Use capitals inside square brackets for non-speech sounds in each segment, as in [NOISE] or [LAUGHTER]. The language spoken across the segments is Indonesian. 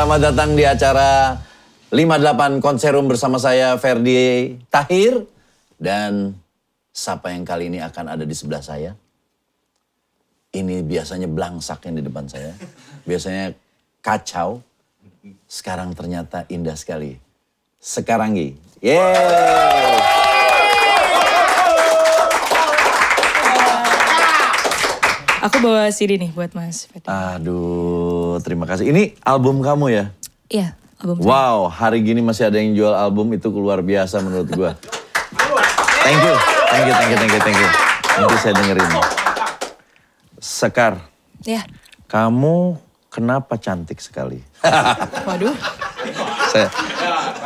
Selamat datang di acara 58 Konserum bersama saya Ferdi Tahir dan siapa yang kali ini akan ada di sebelah saya? Ini biasanya belangsak yang di depan saya. Biasanya kacau. Sekarang ternyata indah sekali. Sekarangi. Yeay! Aku bawa CD nih buat Mas Ferdi. Terima kasih. Ini album kamu ya? Iya, album saya. Wow, hari gini masih ada yang jual album itu luar biasa menurut gua. Thank you, thank you, thank you, thank you, thank you. Nanti saya dengerin. Sekar, Ya, kamu kenapa cantik sekali? [LAUGHS] waduh. saya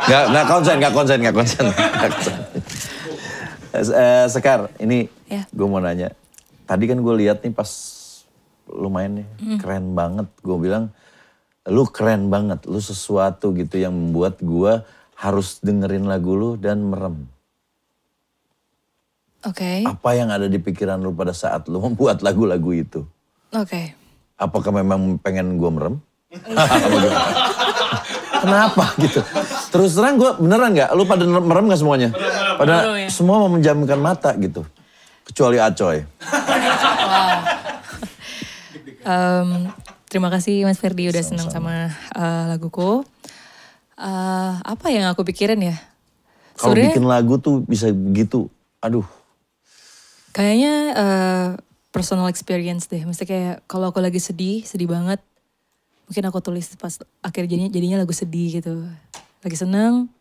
nggak nggak konsen, nggak konsen, nggak konsen. nggak konsen. Eh, Sekar, ini Ya. gue mau nanya. Tadi kan gue lihat nih pas lumayan nih, keren banget. Gue bilang, lu keren banget, lu sesuatu gitu yang membuat gue harus dengerin lagu lu dan merem. Oke, Apa yang ada di pikiran lu pada saat lu [LAUGHS] membuat lagu-lagu itu? oke. Apakah memang pengen gue merem? [LAUGHS] Kenapa gitu? Terus terang gue beneran nggak? Lu pada merem nggak semuanya? Pada ya. semua mau menjamkan mata gitu. Kecuali Acoy. [LAUGHS] Em, terima kasih Mas Ferdi udah senang sama eh, laguku. Eh, apa yang aku pikirin ya? Kalau Sebenarnya bikin lagu tuh bisa begitu. Aduh. kayaknya eh, personal experience deh. Mesti kayak kalau aku lagi sedih, sedih banget. Mungkin aku tulis pas akhir jadinya jadinya lagu sedih gitu. Lagi seneng,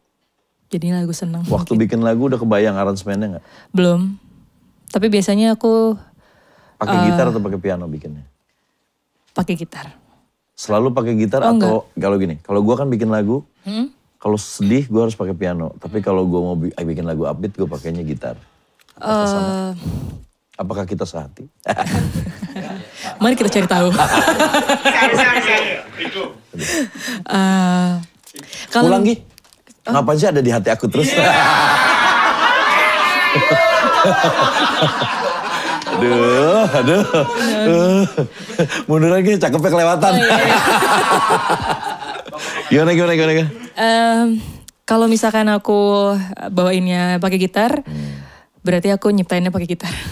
jadinya lagu seneng. Waktu bikin lagu udah kebayang aransemennya nggak? Belum. Tapi biasanya aku Pakai Eh. gitar atau pakai piano bikinnya? Pakai gitar. Selalu pakai gitar Oh, atau kalau gini? Kalau gua kan bikin lagu, Hmm? kalau sedih gua harus pakai piano. Tapi kalau gua mau bi- bikin lagu upbeat gue pakainya gitar. Eh, Apakah kita sehati? [LAUGHS] mari kita cari tahu. [LAUGHS] Eh, kalau Pulang Gi. Ngapain sih ada di hati aku terus? [LAUGHS] aduh, aduh. aduh. Mundur lagi, cakepnya kelewatan. [LAUGHS] gimana, gimana, gimana, gimana? em, kalau misalkan aku bawainnya pakai gitar, berarti aku nyiptainnya pakai gitar. [LAUGHS]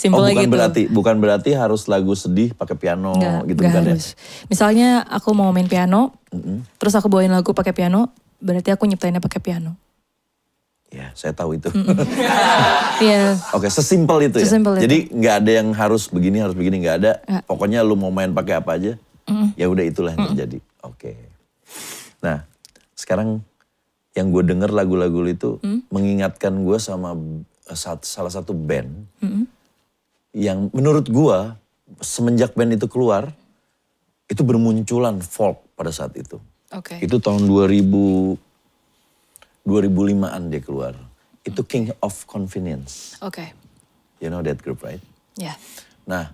Oh, Simpel bukan gitu. berarti, bukan berarti harus lagu sedih pakai piano Nggak, gitu nggak bukan ya? harus. Misalnya aku mau main piano, terus aku bawain lagu pakai piano, berarti aku nyiptainnya pakai piano. Ya, saya tahu itu. [LAUGHS] Iya. Oke, sesimpel itu ya. Sesimpel. Jadi nggak ada yang harus begini, harus begini, nggak ada. Nggak. Pokoknya lu mau main pakai apa aja, ya udah itulah yang terjadi. Oke. Nah, sekarang yang gue denger lagu-lagu itu mengingatkan gue sama eh, sat- salah satu band yang menurut gue semenjak band itu keluar itu bermunculan folk pada saat itu. Oke. Itu tahun 2000 2005-an dia keluar. Itu King of Convenience. Oke. You know that group, right? Ya. Nah,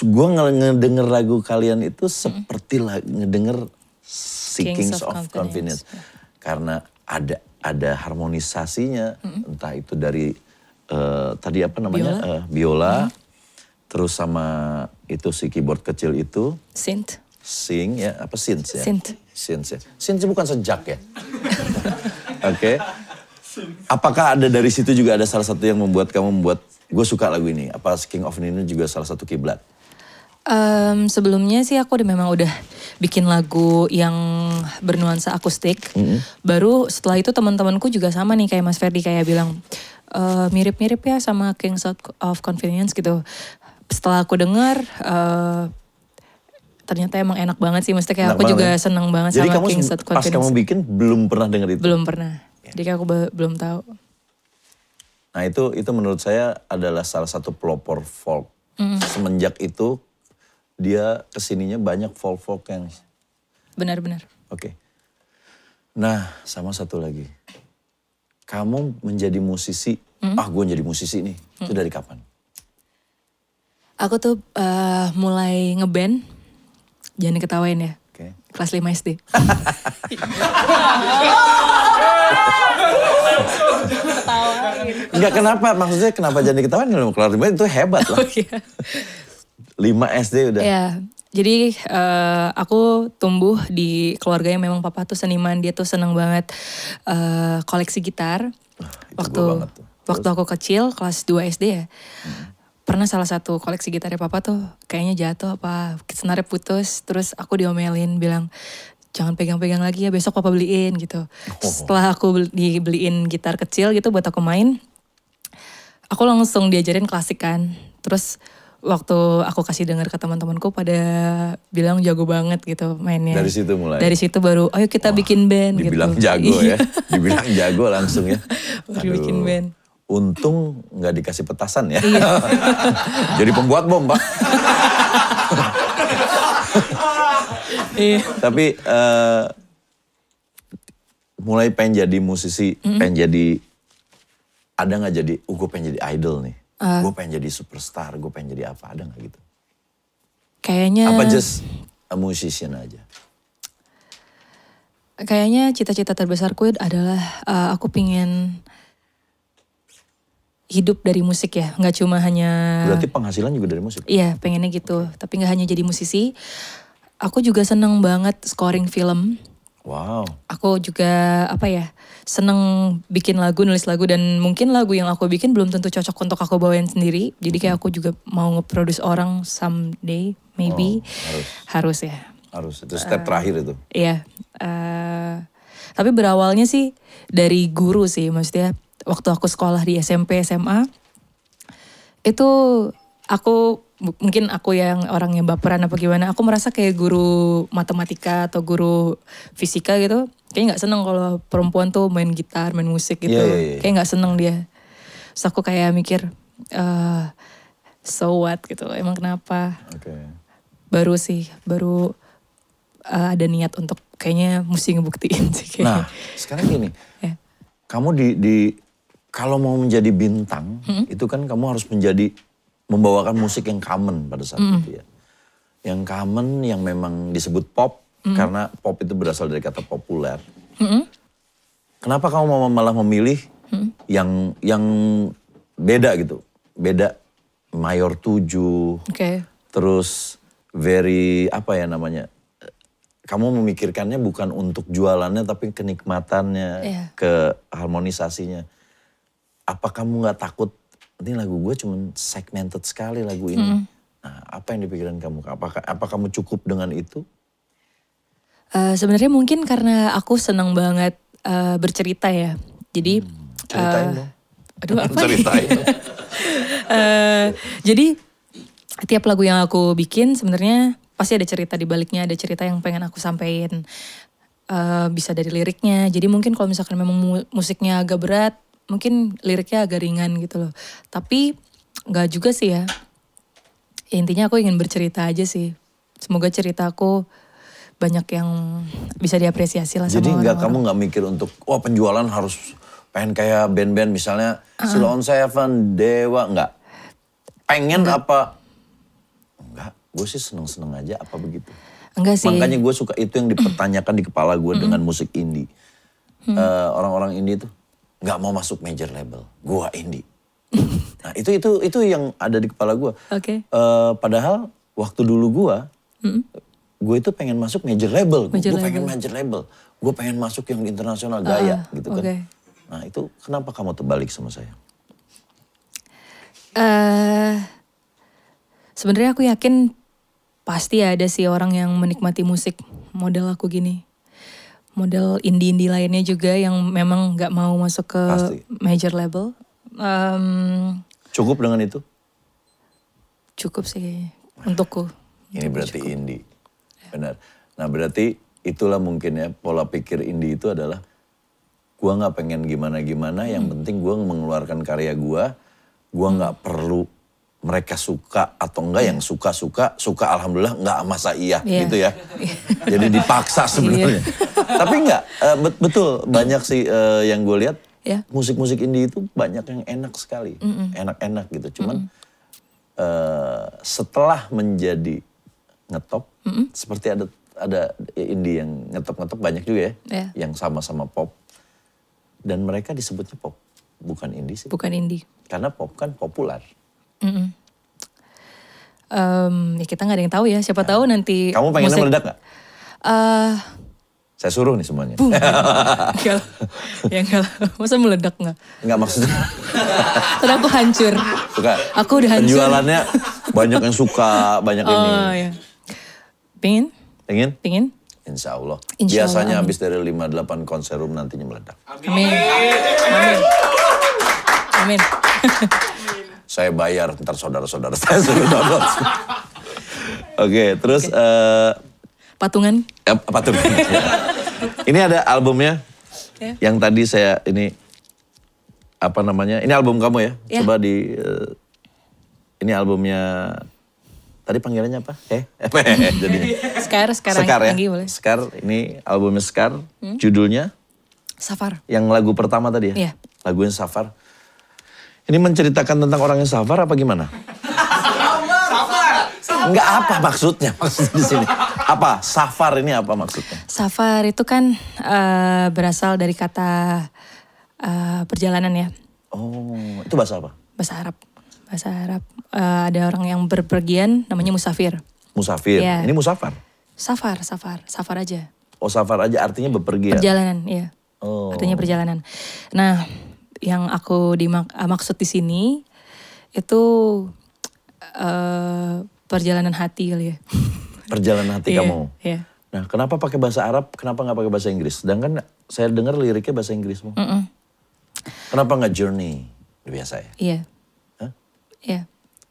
gue ngedenger lagu kalian itu seperti la- ngedenger si Kings, Kings of, of Convenience. Convenience, Karena ada ada harmonisasinya, entah itu dari eh, tadi apa namanya Biola. Eh, biola, terus sama itu si keyboard kecil itu, Synth. Sing ya apa synth ya? Synth. Synth ya. Synth bukan sejak ya. [LAUGHS] Oke. Apakah ada dari situ juga ada salah satu yang membuat kamu membuat gue suka lagu ini? Apa King of ini juga salah satu kiblat? Em, sebelumnya sih aku udah memang udah bikin lagu yang bernuansa akustik. Baru setelah itu teman-temanku juga sama nih kayak Mas Ferdi kayak bilang "Eh, mirip-mirip ya sama Kings of- Convenience gitu. Setelah aku dengar eh, ternyata emang enak banget sih. Mesti kayak Enak aku banget juga ya? seneng banget Jadi sama kamu Kings se- of pas kamu bikin belum pernah denger itu? Belum pernah. Jadi aku be- belum tahu. Nah itu itu menurut saya adalah salah satu pelopor folk. Semenjak itu dia ke sininya banyak folk-folk yang Benar-benar. Oke. Nah, sama satu lagi. Kamu menjadi musisi, ah gue jadi musisi nih. Itu dari kapan? Aku tuh eh, mulai ngeband, jangan diketawain ya. Oke. Kelas 5 SD. [LAUGHS] Enggak kenapa, maksudnya kenapa jadi ketahuan kalau kelar lima itu hebat lah. [LAUGHS] Oh iya. 5 SD udah. Ya, jadi eh, aku tumbuh di keluarga yang memang papa tuh seniman, dia tuh seneng banget eh, koleksi gitar. itu waktu banget waktu aku kecil kelas 2 SD ya. Pernah salah satu koleksi gitarnya papa tuh kayaknya jatuh apa senarnya putus, terus aku diomelin bilang jangan pegang-pegang lagi ya besok papa beliin gitu. Setelah aku beli- dibeliin gitar kecil gitu buat aku main, aku langsung diajarin klasik kan. Terus waktu aku kasih dengar ke teman-temanku pada bilang jago banget gitu mainnya. Dari situ mulai. Dari situ baru ayo kita bikin band Dibilang gitu. jago Iya, ya. Dibilang jago langsung ya. [LAUGHS] Baru bikin band. Untung nggak dikasih petasan ya. Iya. [LAUGHS] Jadi pembuat bom, Pak. Iya. Tapi eh, mulai pengen jadi musisi, pengen jadi ada nggak jadi, oh gue pengen jadi idol nih. Ah. gue pengen jadi superstar, gue pengen jadi apa, ada nggak gitu? Kayaknya Apa just a musician aja? kayaknya cita-cita terbesarku adalah uh, aku pingin hidup dari musik ya, nggak cuma hanya Berarti penghasilan juga dari musik? Iya, pengennya gitu. Tapi nggak hanya jadi musisi. Aku juga seneng banget scoring film. Wow. Aku juga apa ya seneng bikin lagu, nulis lagu dan mungkin lagu yang aku bikin belum tentu cocok untuk aku bawain sendiri. Jadi kayak aku juga mau nge-produce orang someday, maybe Oh, harus. ya. Harus, itu step terakhir itu. Iya. eh, tapi berawalnya sih dari guru sih, maksudnya waktu aku sekolah di SMP SMA itu aku mu- mungkin aku yang orang yang baperan apa gimana, aku merasa kayak guru matematika atau guru fisika gitu, kayak nggak seneng kalau perempuan tuh main gitar, main musik gitu, Iya, iya, iya. kayak nggak seneng dia. Terus aku kayak mikir, eh so what gitu, emang kenapa? Oke. baru sih baru uh, ada niat untuk kayaknya mesti ngebuktiin sih kayaknya. Nah, sekarang gini, [LAUGHS] Ya. kamu di, di kalau mau menjadi bintang, Hmm? itu kan kamu harus menjadi membawakan musik yang common pada saat Hmm. itu ya. Yang common, yang memang disebut pop, Hmm. karena pop itu berasal dari kata populer. Kenapa kamu mau malah memilih Hmm. yang yang beda gitu, beda mayor tujuh, Oke. terus very apa ya namanya kamu memikirkannya bukan untuk jualannya tapi kenikmatannya Iya. ke harmonisasinya apa kamu nggak takut ini lagu gue cuman segmented sekali lagu ini nah apa yang dipikiran kamu apakah apa kamu cukup dengan itu Uh, Sebenarnya mungkin karena aku senang banget uh, bercerita ya. Jadi ceritain uh, dong Aduh apa nih? ceritain [LAUGHS] Eh, jadi tiap lagu yang aku bikin sebenarnya pasti ada cerita di baliknya, ada cerita yang pengen aku sampaikan. Eh, bisa dari liriknya. Jadi mungkin kalau misalkan memang mu- musiknya agak berat, mungkin liriknya agak ringan gitu loh. Tapi nggak juga sih ya. Ya, Intinya aku ingin bercerita aja sih. Semoga ceritaku banyak yang bisa diapresiasi lah jadi nggak kamu nggak mikir untuk wah penjualan harus pengen kayak band-band misalnya Silon Seven Dewa nggak pengen apa nggak gue sih seneng-seneng aja apa begitu Enggak sih. Makanya gue suka itu yang dipertanyakan di kepala gue dengan musik indie. Eh, Orang-orang indie tuh nggak mau masuk major label. Gue indie. [LAUGHS] nah itu itu itu yang ada di kepala gue. Oke. Eh, padahal waktu dulu gue, gue itu pengen masuk major label. Major Gue pengen label. major label. Gue pengen masuk yang internasional gaya Ah, gitu kan. oke. Nah itu kenapa kamu terbalik sama saya? eh sebenarnya aku yakin pasti ada sih orang yang menikmati musik model aku gini. Model indie-indie lainnya juga yang memang nggak mau masuk ke Pasti. major label. Em, Cukup dengan itu? cukup sih untukku. Ini berarti indie. Benar. Nah berarti itulah mungkin ya pola pikir indie itu adalah gua nggak pengen gimana-gimana, yang penting gua mengeluarkan karya gua, gua nggak perlu mereka suka atau enggak yang suka-suka, suka alhamdulillah nggak masa iya Iya. gitu ya. Jadi dipaksa sebenarnya. Tapi enggak, bet- betul banyak sih eh, yang gue lihat Ya. musik-musik indie itu banyak yang enak sekali, enak-enak gitu. Cuman eh, setelah menjadi ngetop, seperti ada ada indie yang ngetop-ngetop banyak juga ya, Ya. yang sama-sama pop. Dan mereka disebutnya pop, bukan indie sih. Bukan indie. Karena pop kan populer. Mm-mm. Em, ya kita nggak ada yang tahu ya. Siapa tahu nanti. Kamu pengennya musik- meledak nggak? Eh, Saya suruh nih semuanya. [LAUGHS] enggak lah. ya enggak lah. Masa meledak nggak? Enggak maksudnya. [LAUGHS] Terus aku hancur. Suka. Aku udah hancur. Penjualannya banyak yang suka, banyak ini. Oh ya. Pingin? Pengen? Pingin? Insya Allah. Insya Allah, Biasanya amin. habis dari 58 konser room nantinya meledak. Amin. Amin. Amin. [LAUGHS] Saya bayar ntar saudara-saudara saya suruh download. [LAUGHS] Oke, terus eh Patungan? eh, apa tuh? ini ada albumnya Ya. yang tadi saya ini apa namanya? Ini album kamu ya? Ya. Coba di eh, ini albumnya tadi panggilannya apa? Eh, [LAUGHS] apa? Jadinya. Sekar, sekarang Sekar ya. Anggi boleh. Sekar, ini albumnya Sekar. Judulnya Safar. yang lagu pertama tadi ya? Iya. Lagunya Safar. Ini menceritakan tentang orang yang safar apa gimana? Enggak apa maksudnya maksudnya di sini. Apa? Safar ini apa maksudnya? Safar itu kan eh, berasal dari kata eh, perjalanan ya. Oh, itu bahasa apa? Bahasa Arab. Bahasa Arab. Eh, ada orang yang berpergian namanya musafir. Musafir. Iya. Ini musafar. Safar, safar, safar aja. Oh, safar aja artinya bepergian. Perjalanan, iya. Oh. Artinya perjalanan. Nah, yang aku dimak eh, maksud di sini itu eh, perjalanan hati kali ya. [LAUGHS] Perjalanan hati Iya, kamu. Iya. Nah, kenapa pakai bahasa Arab? Kenapa nggak pakai bahasa Inggris? Sedangkan saya dengar liriknya bahasa Inggris semua. Mm-mm. Kenapa nggak journey? Biasa ya? Iya. Hah? Iya.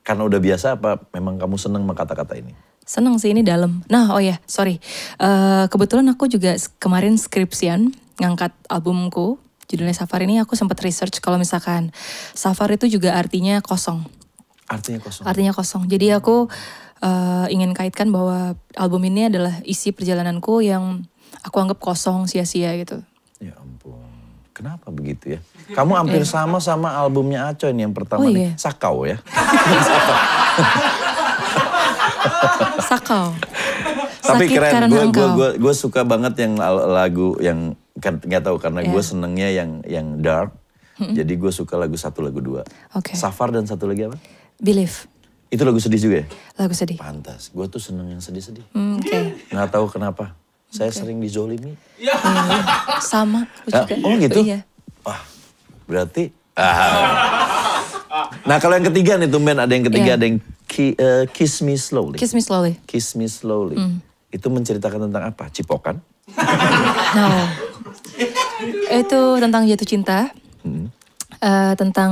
Karena udah biasa apa memang kamu seneng sama kata-kata ini? Seneng sih ini dalam. Nah, oh ya, sorry. Eh, kebetulan aku juga kemarin skripsian ngangkat albumku judulnya Safar ini aku sempat research kalau misalkan Safar itu juga artinya kosong. Artinya kosong. Artinya kosong. Jadi aku eh, ingin kaitkan bahwa album ini adalah isi perjalananku yang aku anggap kosong sia-sia gitu. Ya ampun. Kenapa begitu ya? Kamu hampir sama sama albumnya Aco ini yang pertama Oh, nih. iya. Sakau ya. [LAUGHS] Sakau. Tapi Sakit keren. Gue engkau. gue gue suka banget yang lagu yang nggak tahu karena gue Iya. senengnya yang yang dark. Jadi gue suka lagu satu lagu dua. Oke. Safar dan satu lagi apa? Believe. Itu lagu sedih juga ya? Lagu sedih. Pantas. Gue tuh seneng yang sedih-sedih. Hmm, Oke. Nggak tahu kenapa. Saya sering dizolimi. Iya, iya. Sama. Aku Ah, juga. oh gitu? Iya. Wah, berarti. Ah. Nah kalau yang ketiga nih tumben ada yang ketiga Iya. ada yang ki- eh, Kiss Me Slowly. Kiss me slowly. Kiss Me Slowly. Itu menceritakan tentang apa? Cipokan? No. Itu tentang jatuh cinta. Eh, tentang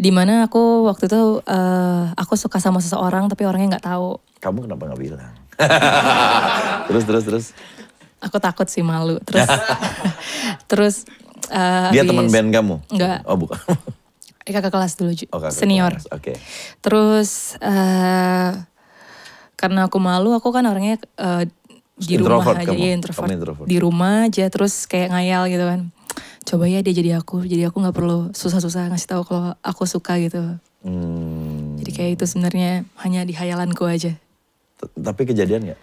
di mana aku waktu itu eh, aku suka sama seseorang tapi orangnya nggak tahu. Kamu kenapa nggak bilang? [LAUGHS] terus terus terus. Aku takut sih malu. Terus [LAUGHS] terus eh, Dia teman band kamu? Enggak. Oh bukan. Kakak kelas dulu. Oh, kakak senior. kelas, Oke. Terus eh karena aku malu, aku kan orangnya eh, di Introvert rumah aja, kamu? ya introvert. Kamu introvert. Di rumah aja, terus kayak ngayal gitu kan. Coba ya dia jadi aku, jadi aku nggak perlu susah-susah ngasih tahu kalau aku suka gitu. Hmm, Jadi kayak itu sebenarnya hanya di hayalanku aja. t- tapi kejadian nggak?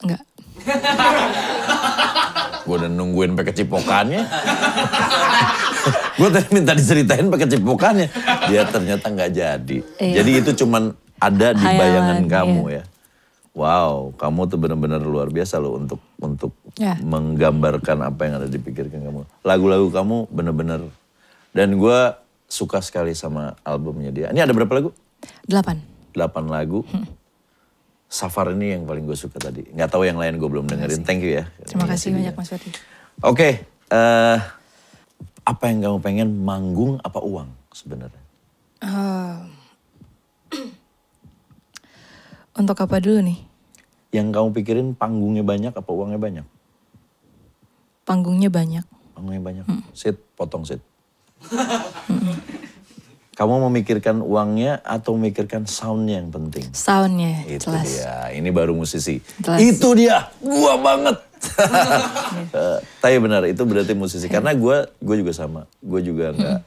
Enggak. [LAUGHS] Gue udah nungguin pakai cipokannya. [LAUGHS] Gue tadi minta diceritain pakai cipokannya. Dia ternyata nggak jadi. Iya. Jadi itu cuman ada di Hayalan, bayangan kamu iya. ya. Wow, kamu tuh benar-benar luar biasa loh untuk untuk Ya. menggambarkan apa yang ada di pikirkan kamu. Lagu-lagu kamu benar-benar dan gue suka sekali sama albumnya dia. Ini ada berapa lagu? Delapan. 8 lagu. Hmm. Safar ini yang paling gue suka tadi. Nggak tahu yang lain gue belum dengerin. Thank you ya. Terima Ini kasih banyak Mas Ferdi. Oke, eh, apa yang kamu pengen manggung apa uang sebenarnya? Eh, untuk apa dulu nih? Yang kamu pikirin panggungnya banyak apa uangnya banyak? Panggungnya banyak. Panggungnya banyak. Sit, potong sit. kamu memikirkan uangnya atau memikirkan soundnya yang penting? Soundnya Itu jelas. dia, ini baru musisi. Jelas. Itu dia, gua banget. [LAUGHS] Eh, tapi benar, itu berarti musisi. Karena gua, gua juga sama. Gua juga nggak.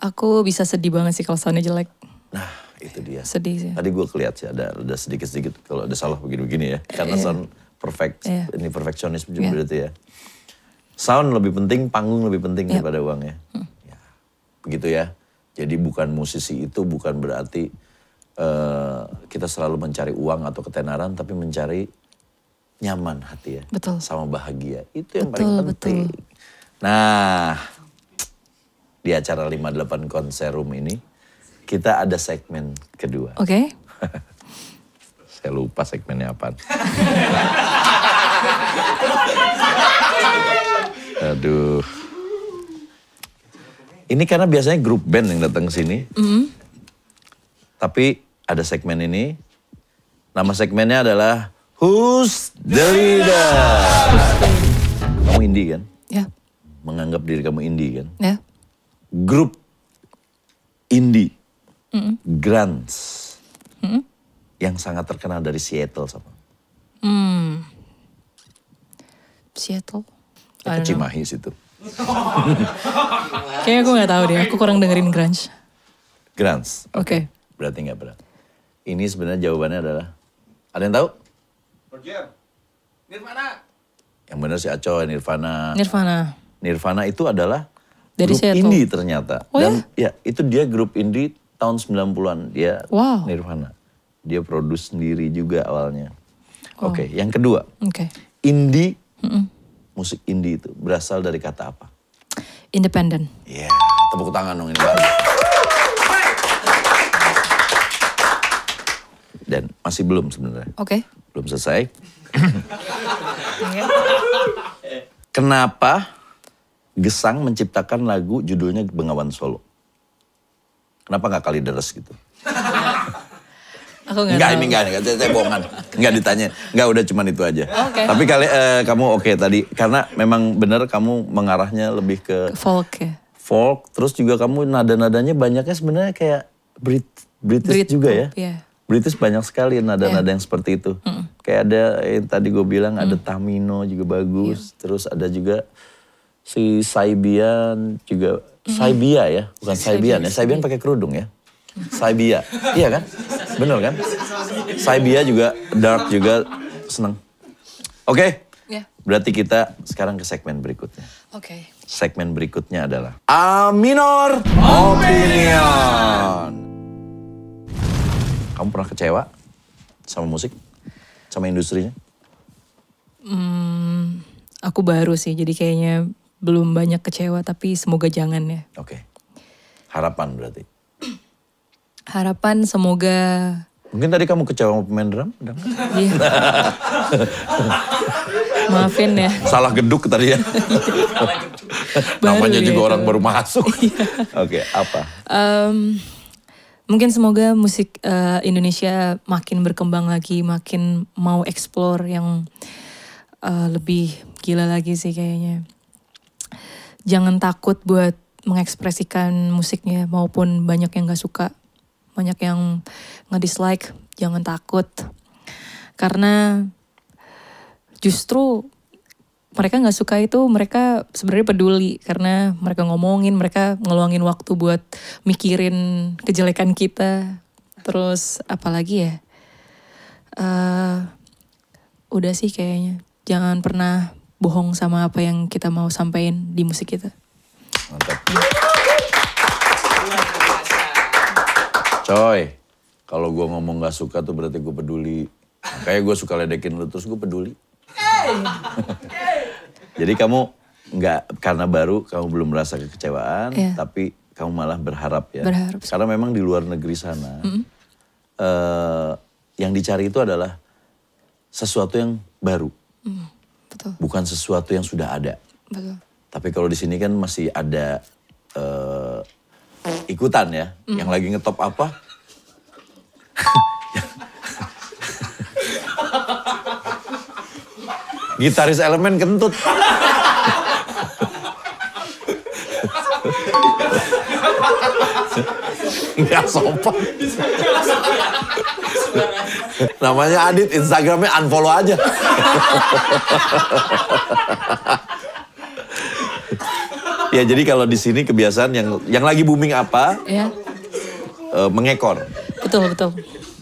Aku bisa sedih banget sih kalau soundnya jelek. Nah, itu dia. Sedih sih. Tadi gue kelihat sih ada ada sedikit-sedikit kalau ada salah begini-begini ya. Karena sound perfect, Iya. ini perfeksionis juga Iya. berarti ya. Sound lebih penting, panggung lebih penting Iya. daripada uangnya. Ya. Begitu ya. Jadi bukan musisi itu bukan berarti eh, kita selalu mencari uang atau ketenaran, tapi mencari nyaman hati ya, Betul. sama bahagia. Itu yang Betul, paling penting. Nah, di acara 58 konserum ini kita ada segmen kedua. Oke. [LAUGHS] Saya lupa segmennya apa. [LAUGHS] Aduh. Ini karena biasanya grup band yang datang ke sini. Tapi ada segmen ini. Nama segmennya adalah Who's the Leader? Kamu indie kan? Ya. Menganggap diri kamu indie kan? Ya. Grup indie. Grunge. Yang sangat terkenal dari Seattle sama. Hmm. Seattle. Itu. Cimahi situ. [LAUGHS] Kayaknya aku nggak tahu deh. Aku kurang dengerin grunge. Grunge. Oke. Berarti nggak berat. Ini sebenarnya jawabannya adalah, ada yang tahu? Jam. Nirvana. Yang benar si Acoy, Nirvana. Nirvana. Nirvana itu adalah Dari grup Seattle. indie ternyata. Oh Dan ya itu dia grup indie tahun 90-an. Dia Wow. Nirvana. Dia produce sendiri juga awalnya. Oh. Oke, yang kedua. Oke. Indie, musik indie itu berasal dari kata apa? Independent. Iya, tepuk tangan dong ini bagus. Dan masih belum sebenarnya. Oke. Belum selesai. [LAUGHS] Kenapa Gesang menciptakan lagu judulnya Bengawan Solo? Kenapa nggak kali deres gitu? Aku nggak Enggak, tahu. ini enggak, enggak, saya, saya bohongan. Enggak ditanya. Enggak, udah cuman itu aja. Oke. Tapi kali eh, kamu oke tadi. Karena memang benar kamu mengarahnya lebih ke Folk ya. folk. Terus juga kamu nada-nadanya banyaknya sebenarnya kayak Brit British Brit juga pop, ya. iya. British banyak sekali nada-nada yang seperti itu. Kayak ada yang tadi gue bilang ada Tamino juga bagus. Terus ada juga si Saibian juga Saibia ya, bukan Saibian ya. Saibian pakai kerudung ya. [LAUGHS] Saibia. iya kan? Bener kan? Saibia juga dark juga seneng. Oke. Ya. Berarti kita sekarang ke segmen berikutnya. Oke. Segmen berikutnya adalah A Minor Opinion. Kamu pernah kecewa sama musik? Sama industrinya? Hmm, aku baru sih, jadi kayaknya belum banyak kecewa, tapi semoga jangan ya. Oke. Harapan berarti. Harapan semoga Mungkin tadi kamu kecewa sama pemain drum? Iya. Maafin ya. Salah geduk tadi ya. Namanya ya juga itu. orang baru masuk. Oke, apa? Em, mungkin semoga musik eh, Indonesia makin berkembang lagi, makin mau explore yang eh, lebih gila lagi sih kayaknya. Jangan takut buat mengekspresikan musiknya maupun banyak yang gak suka, banyak yang nge-dislike, jangan takut. Karena justru mereka nggak suka itu mereka sebenarnya peduli karena mereka ngomongin mereka ngeluangin waktu buat mikirin kejelekan kita. Terus apalagi ya? Eh udah sih kayaknya. Jangan pernah bohong sama apa yang kita mau sampaikan di musik kita Mantap. Coy, kalau gue ngomong gak suka tuh berarti gue peduli. Kayak gue suka ledekin lu terus gue peduli. Jadi kamu nggak karena baru kamu belum merasa kekecewaan, Iya. tapi kamu malah berharap ya. Berharap. Karena memang di luar negeri sana, eh, yang dicari itu adalah sesuatu yang baru, betul bukan sesuatu yang sudah ada. betul Tapi kalau di sini kan masih ada eh, ikutan ya, yang lagi ngetop apa? [LAUGHS] Gitaris elemen kentut. [LAUGHS] Nggak sopan. [LAUGHS] Namanya Adit, Instagramnya unfollow aja. Ya jadi kalau di sini kebiasaan yang yang lagi booming apa? Ya. Eh, mengekor. Betul betul.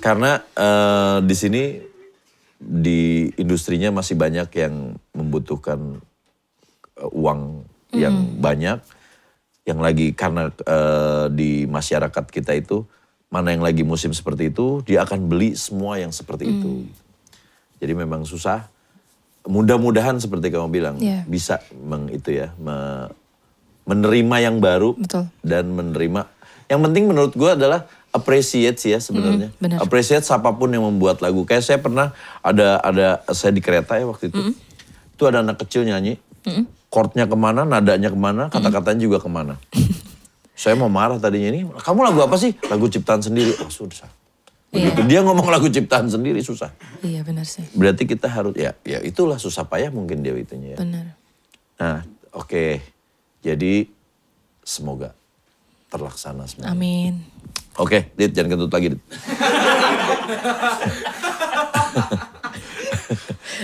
Karena eh, di sini di industrinya masih banyak yang membutuhkan eh, uang yang banyak. Yang lagi karena eh, di masyarakat kita itu mana yang lagi musim seperti itu, dia akan beli semua yang seperti itu. Jadi memang susah. Mudah-mudahan seperti kamu bilang Iya. bisa meng, itu ya me- menerima yang baru Betul. dan menerima. Yang penting menurut gue adalah appreciate sih ya sebenarnya. Mm, appreciate siapa pun yang membuat lagu. Kayak saya pernah ada ada saya di kereta ya waktu itu. Itu ada anak kecil nyanyi. Chordnya ke mana, nadanya ke mana, kata-katanya juga ke mana. [LAUGHS] saya mau marah tadinya ini. Kamu lagu apa sih? Lagu ciptaan sendiri. Oh susah. Begitu dia ngomong lagu ciptaan sendiri susah. Iya benar sih. Berarti kita harus ya ya itulah susah payah mungkin dia itunya ya. Benar. Nah, oke. Jadi semoga terlaksana semua. Amin. Oke, Dit, jangan kentut lagi, Dit. [LAUGHS]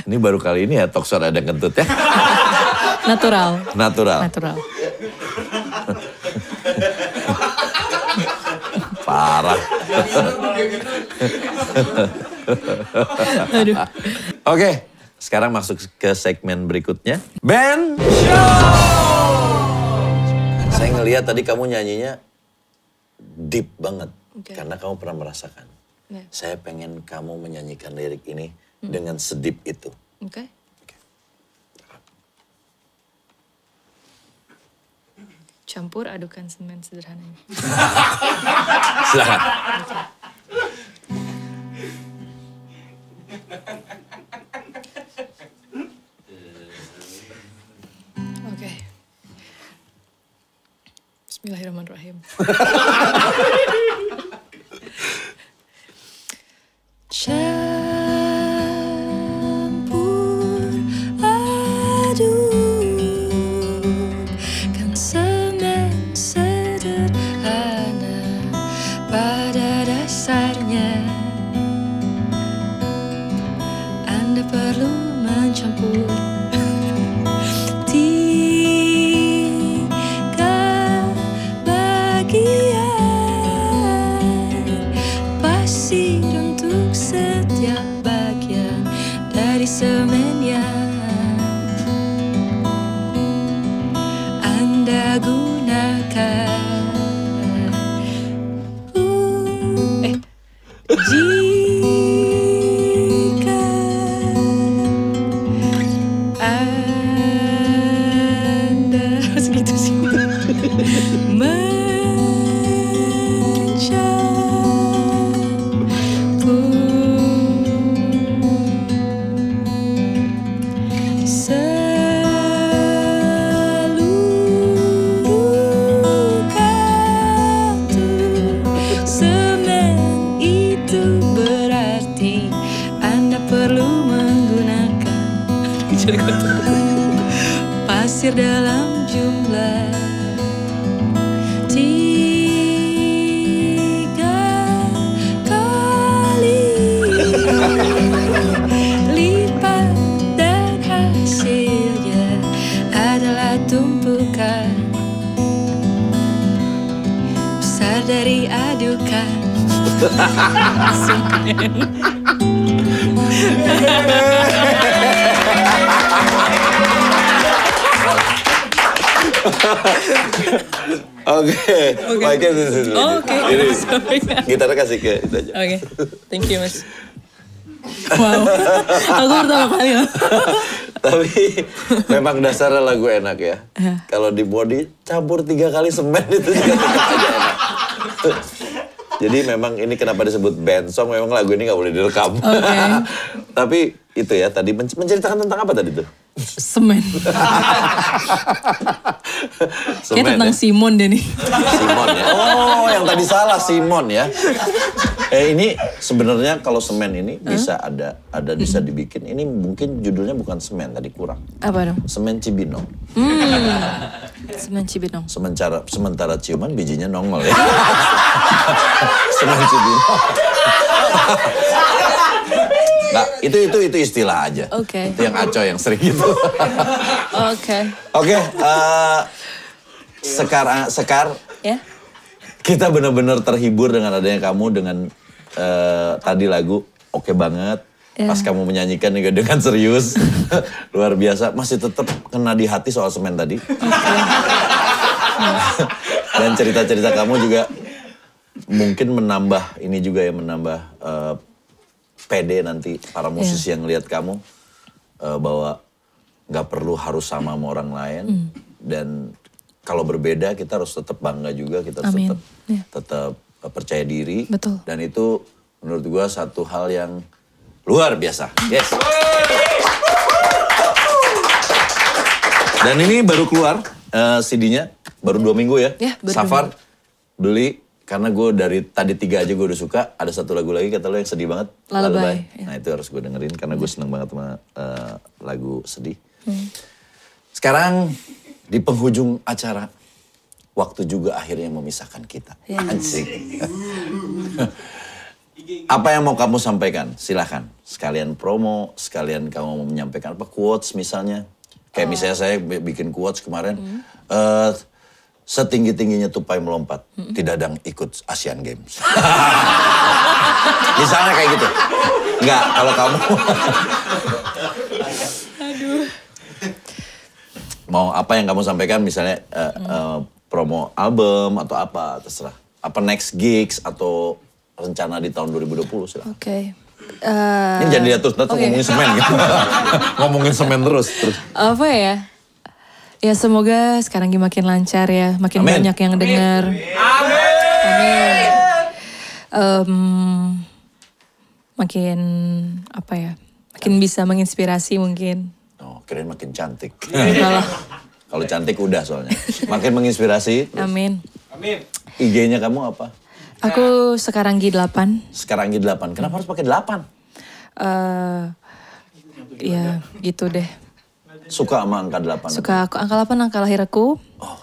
ini baru kali ini ya talkshow ada kentut ya. Natural. Natural. Natural. Parah. Aduh. Oke, sekarang masuk ke segmen berikutnya. Ben Show! Saya ngelihat tadi kamu nyanyinya deep banget. Oke. Karena kamu pernah merasakan. Ya. Saya pengen kamu menyanyikan lirik ini dengan sedip itu. Oke. Campur adukan semen sederhananya. [LAUGHS] Silakan. Oke. Bismillahirrahmanirrahim. [LAUGHS] dari dalam jumlah tiga kali. Lipat dan hasilnya adalah tumpukan besar dari adukan [LAUGHS] [LAUGHS] Oke, sini dulu. Oh, Oke, gitarnya kasih ke itu aja. Oke, thank you mas. Wow, aku pertama kali loh. Tapi memang dasarnya lagu enak ya. Kalau di body campur tiga kali semen itu juga tetap aja enak. Jadi memang ini kenapa disebut band song, memang lagu ini nggak boleh direkam. Oke. Tapi itu ya tadi men- menceritakan tentang apa tadi tuh? [LAUGHS] Semen. Kayak tentang ya? Simon deh nih. Simon ya. Oh, yang tadi salah Simon ya. Eh ini sebenarnya kalau semen ini bisa ada ada bisa dibikin. Ini mungkin judulnya bukan semen tadi kurang. Apa dong? Semen Cibinong. Semen Cibinong. Sementara sementara ciuman bijinya nongol ya. [LAUGHS] semen Cibinong. Nggak, itu itu itu istilah aja. Oke. Itu yang aco yang sering gitu. [LAUGHS] Oke. Oke, eh, sekar sekar Ya. kita benar-benar terhibur dengan adanya kamu dengan eh, tadi lagu oke banget. Ya. Pas kamu menyanyikan juga dengan serius, [LAUGHS] luar biasa. Masih tetap kena di hati soal semen tadi. Dan cerita-cerita kamu juga mungkin menambah ini juga ya menambah eh, PD nanti para musisi yang lihat kamu eh, bahwa nggak perlu harus sama sama orang lain. Dan kalau berbeda kita harus tetap bangga juga kita harus Amin. tetap Ya. tetap eh, percaya diri. Betul. dan itu menurut gua satu hal yang luar biasa. Yes. Dan ini baru keluar eh, CD-nya baru dua minggu ya. Dua Safar beli karena gue dari tadi tiga aja gue udah suka ada satu lagu lagi kata lo yang sedih banget Lullaby, ya. nah itu harus gue dengerin karena gue seneng banget sama eh, lagu sedih. Hmm. sekarang di penghujung acara waktu juga akhirnya memisahkan kita. Ya. Anjing. apa yang mau kamu sampaikan? Silahkan sekalian promo sekalian kamu mau menyampaikan apa? Quotes misalnya. Kayak misalnya saya bi- bikin quotes kemarin. Eh, setinggi tingginya tupai melompat tidak ada yang ikut Asian Games [LAUGHS] misalnya kayak gitu nggak kalau kamu mau apa yang kamu sampaikan misalnya eh, eh, promo album atau apa terserah apa next gigs atau rencana di tahun 2020 silahkan Oke. Eh, ini jadi terus terus oke. ngomongin semen gitu. [LAUGHS] ngomongin semen terus terus. apa ya? Ya semoga sekarang ini makin lancar ya, makin Amin. banyak yang dengar. Amin. Em, makin apa ya? Makin bisa menginspirasi mungkin. Oh, kirain makin cantik. Kalau [LAUGHS] Kalau cantik udah soalnya. Makin menginspirasi. terus. Amin. Amin. IG-nya kamu apa? Aku sekarang G8. Sekarang G8. Kenapa harus pakai 8? eh ya gitu deh. Suka sama angka 8. Suka aku angka 8 angka lahir aku.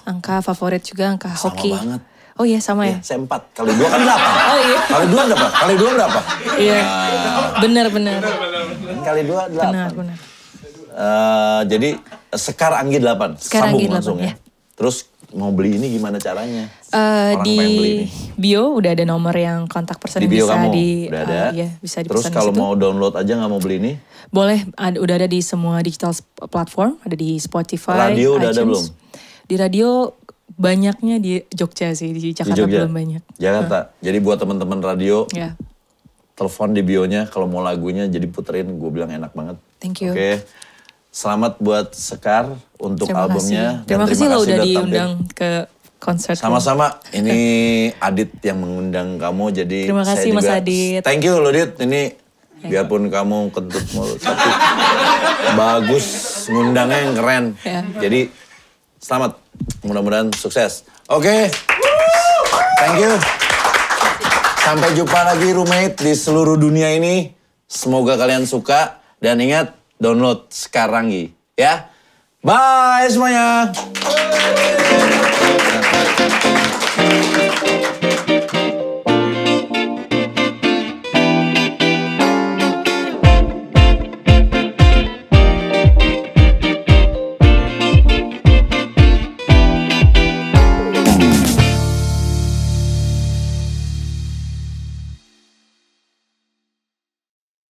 Angka favorit juga angka Sama hoki. banget. Oh iya sama Ya, ya. saya 4. Kali 2 kan 8. Oh iya. Kali 2 berapa? Kali 2 berapa? Iya. Bener bener. Kali 2 8. Benar benar. Eh, jadi Sekar Anggi 8. Sekar Sambung Anggi 8, langsung ya. ya. Terus mau beli ini gimana caranya? Eh, Orang di bio udah ada nomor yang kontak person Di yang bio bisa kamu di udah ada. eh, iya, bisa Terus di kalau mau download aja nggak mau beli ini? Boleh ada, udah ada di semua digital platform, ada di Spotify, Radio udah ada iTunes. belum? Di radio banyaknya di Jogja sih, di Di Jakarta Jogja. belum banyak. Jakarta. Jadi buat teman-teman radio, Ya. telepon di bionya kalau mau lagunya jadi puterin gue bilang enak banget. Thank you. Oke. Selamat buat Sekar untuk Terima albumnya. kasih. Terima Dan kasih lo udah diundang ke konser. Sama-sama. Ini Adit yang mengundang kamu jadi Terima saya kasih, Mas juga- Adit. Thank you loh Dit. Ini biarpun kamu kentut mulu tapi bagus ngundangnya yang keren. Ya. Jadi selamat. Mudah-mudahan sukses. Oke. Thank you. Sampai jumpa lagi roommate di seluruh dunia ini. Semoga kalian suka dan ingat download sekarang ya. Bye semuanya. Obrigado.